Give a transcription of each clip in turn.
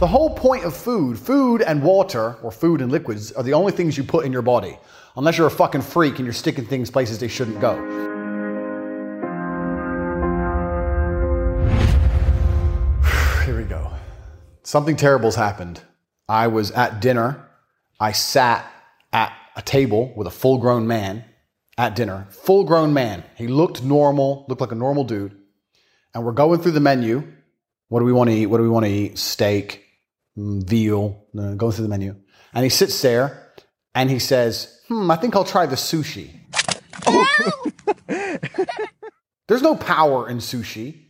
The whole point of food, food and water, or food and liquids, are the only things you put in your body. Unless you're a fucking freak and you're sticking things places they shouldn't go. Here we go. Something terrible's happened. I was at dinner. I sat at a table with a full grown man at dinner. Full grown man. He looked normal, looked like a normal dude. And we're going through the menu. What do we want to eat? What do we want to eat? Steak, veal, uh, going through the menu. And he sits there and he says, Hmm, I think I'll try the sushi. There's no power in sushi.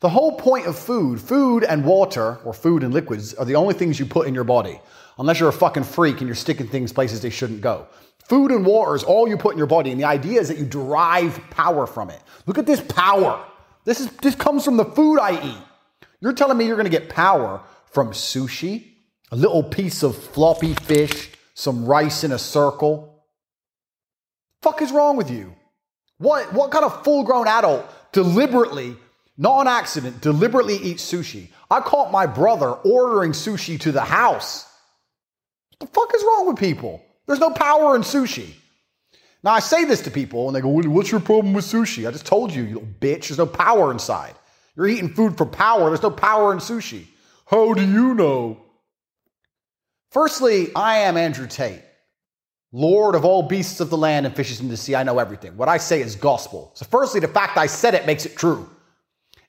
The whole point of food, food and water, or food and liquids, are the only things you put in your body. Unless you're a fucking freak and you're sticking things places they shouldn't go. Food and water is all you put in your body, and the idea is that you derive power from it. Look at this power. This is this comes from the food I eat. You're telling me you're gonna get power from sushi, a little piece of floppy fish, some rice in a circle. Fuck is wrong with you? What what kind of full-grown adult deliberately, not on accident, deliberately eats sushi? I caught my brother ordering sushi to the house. What the fuck is wrong with people? There's no power in sushi. Now I say this to people and they go, "What's your problem with sushi?" I just told you, you little bitch. There's no power inside. You're eating food for power. There's no power in sushi. How do you know? Firstly, I am Andrew Tate, Lord of all beasts of the land and fishes in the sea. I know everything. What I say is gospel. So, firstly, the fact I said it makes it true.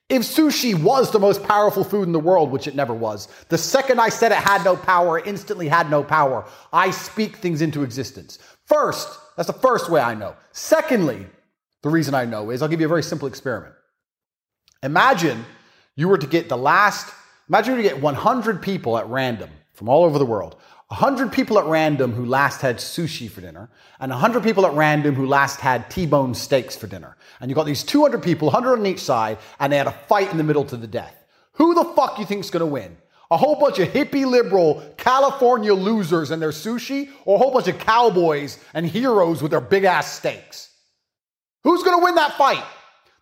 If sushi was the most powerful food in the world, which it never was, the second I said it had no power, it instantly had no power. I speak things into existence. First, that's the first way I know. Secondly, the reason I know is I'll give you a very simple experiment. Imagine you were to get the last, imagine you get 100 people at random from all over the world. 100 people at random who last had sushi for dinner, and 100 people at random who last had T-bone steaks for dinner. And you got these 200 people, 100 on each side, and they had a fight in the middle to the death. Who the fuck do you think's gonna win? A whole bunch of hippie liberal California losers and their sushi, or a whole bunch of cowboys and heroes with their big ass steaks? Who's gonna win that fight?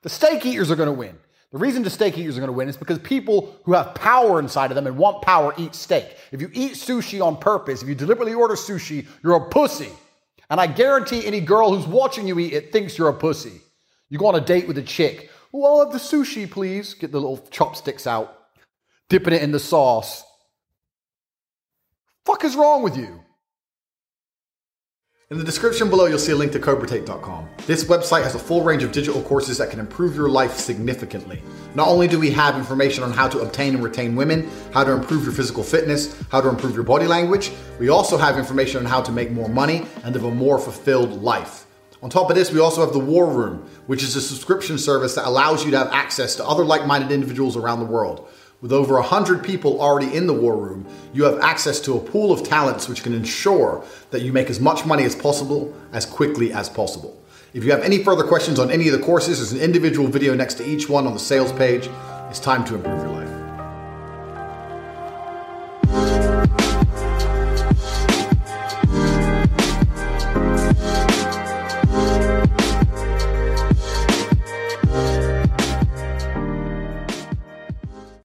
The steak eaters are gonna win. The reason the steak eaters are going to win is because people who have power inside of them and want power eat steak. If you eat sushi on purpose, if you deliberately order sushi, you're a pussy. And I guarantee any girl who's watching you eat it thinks you're a pussy. You go on a date with a chick. Oh, I'll have the sushi, please. Get the little chopsticks out, dipping it in the sauce. Fuck is wrong with you? In the description below, you'll see a link to CobraTate.com. This website has a full range of digital courses that can improve your life significantly. Not only do we have information on how to obtain and retain women, how to improve your physical fitness, how to improve your body language, we also have information on how to make more money and live a more fulfilled life. On top of this, we also have the War Room, which is a subscription service that allows you to have access to other like minded individuals around the world. With over 100 people already in the war room, you have access to a pool of talents which can ensure that you make as much money as possible as quickly as possible. If you have any further questions on any of the courses, there's an individual video next to each one on the sales page. It's time to improve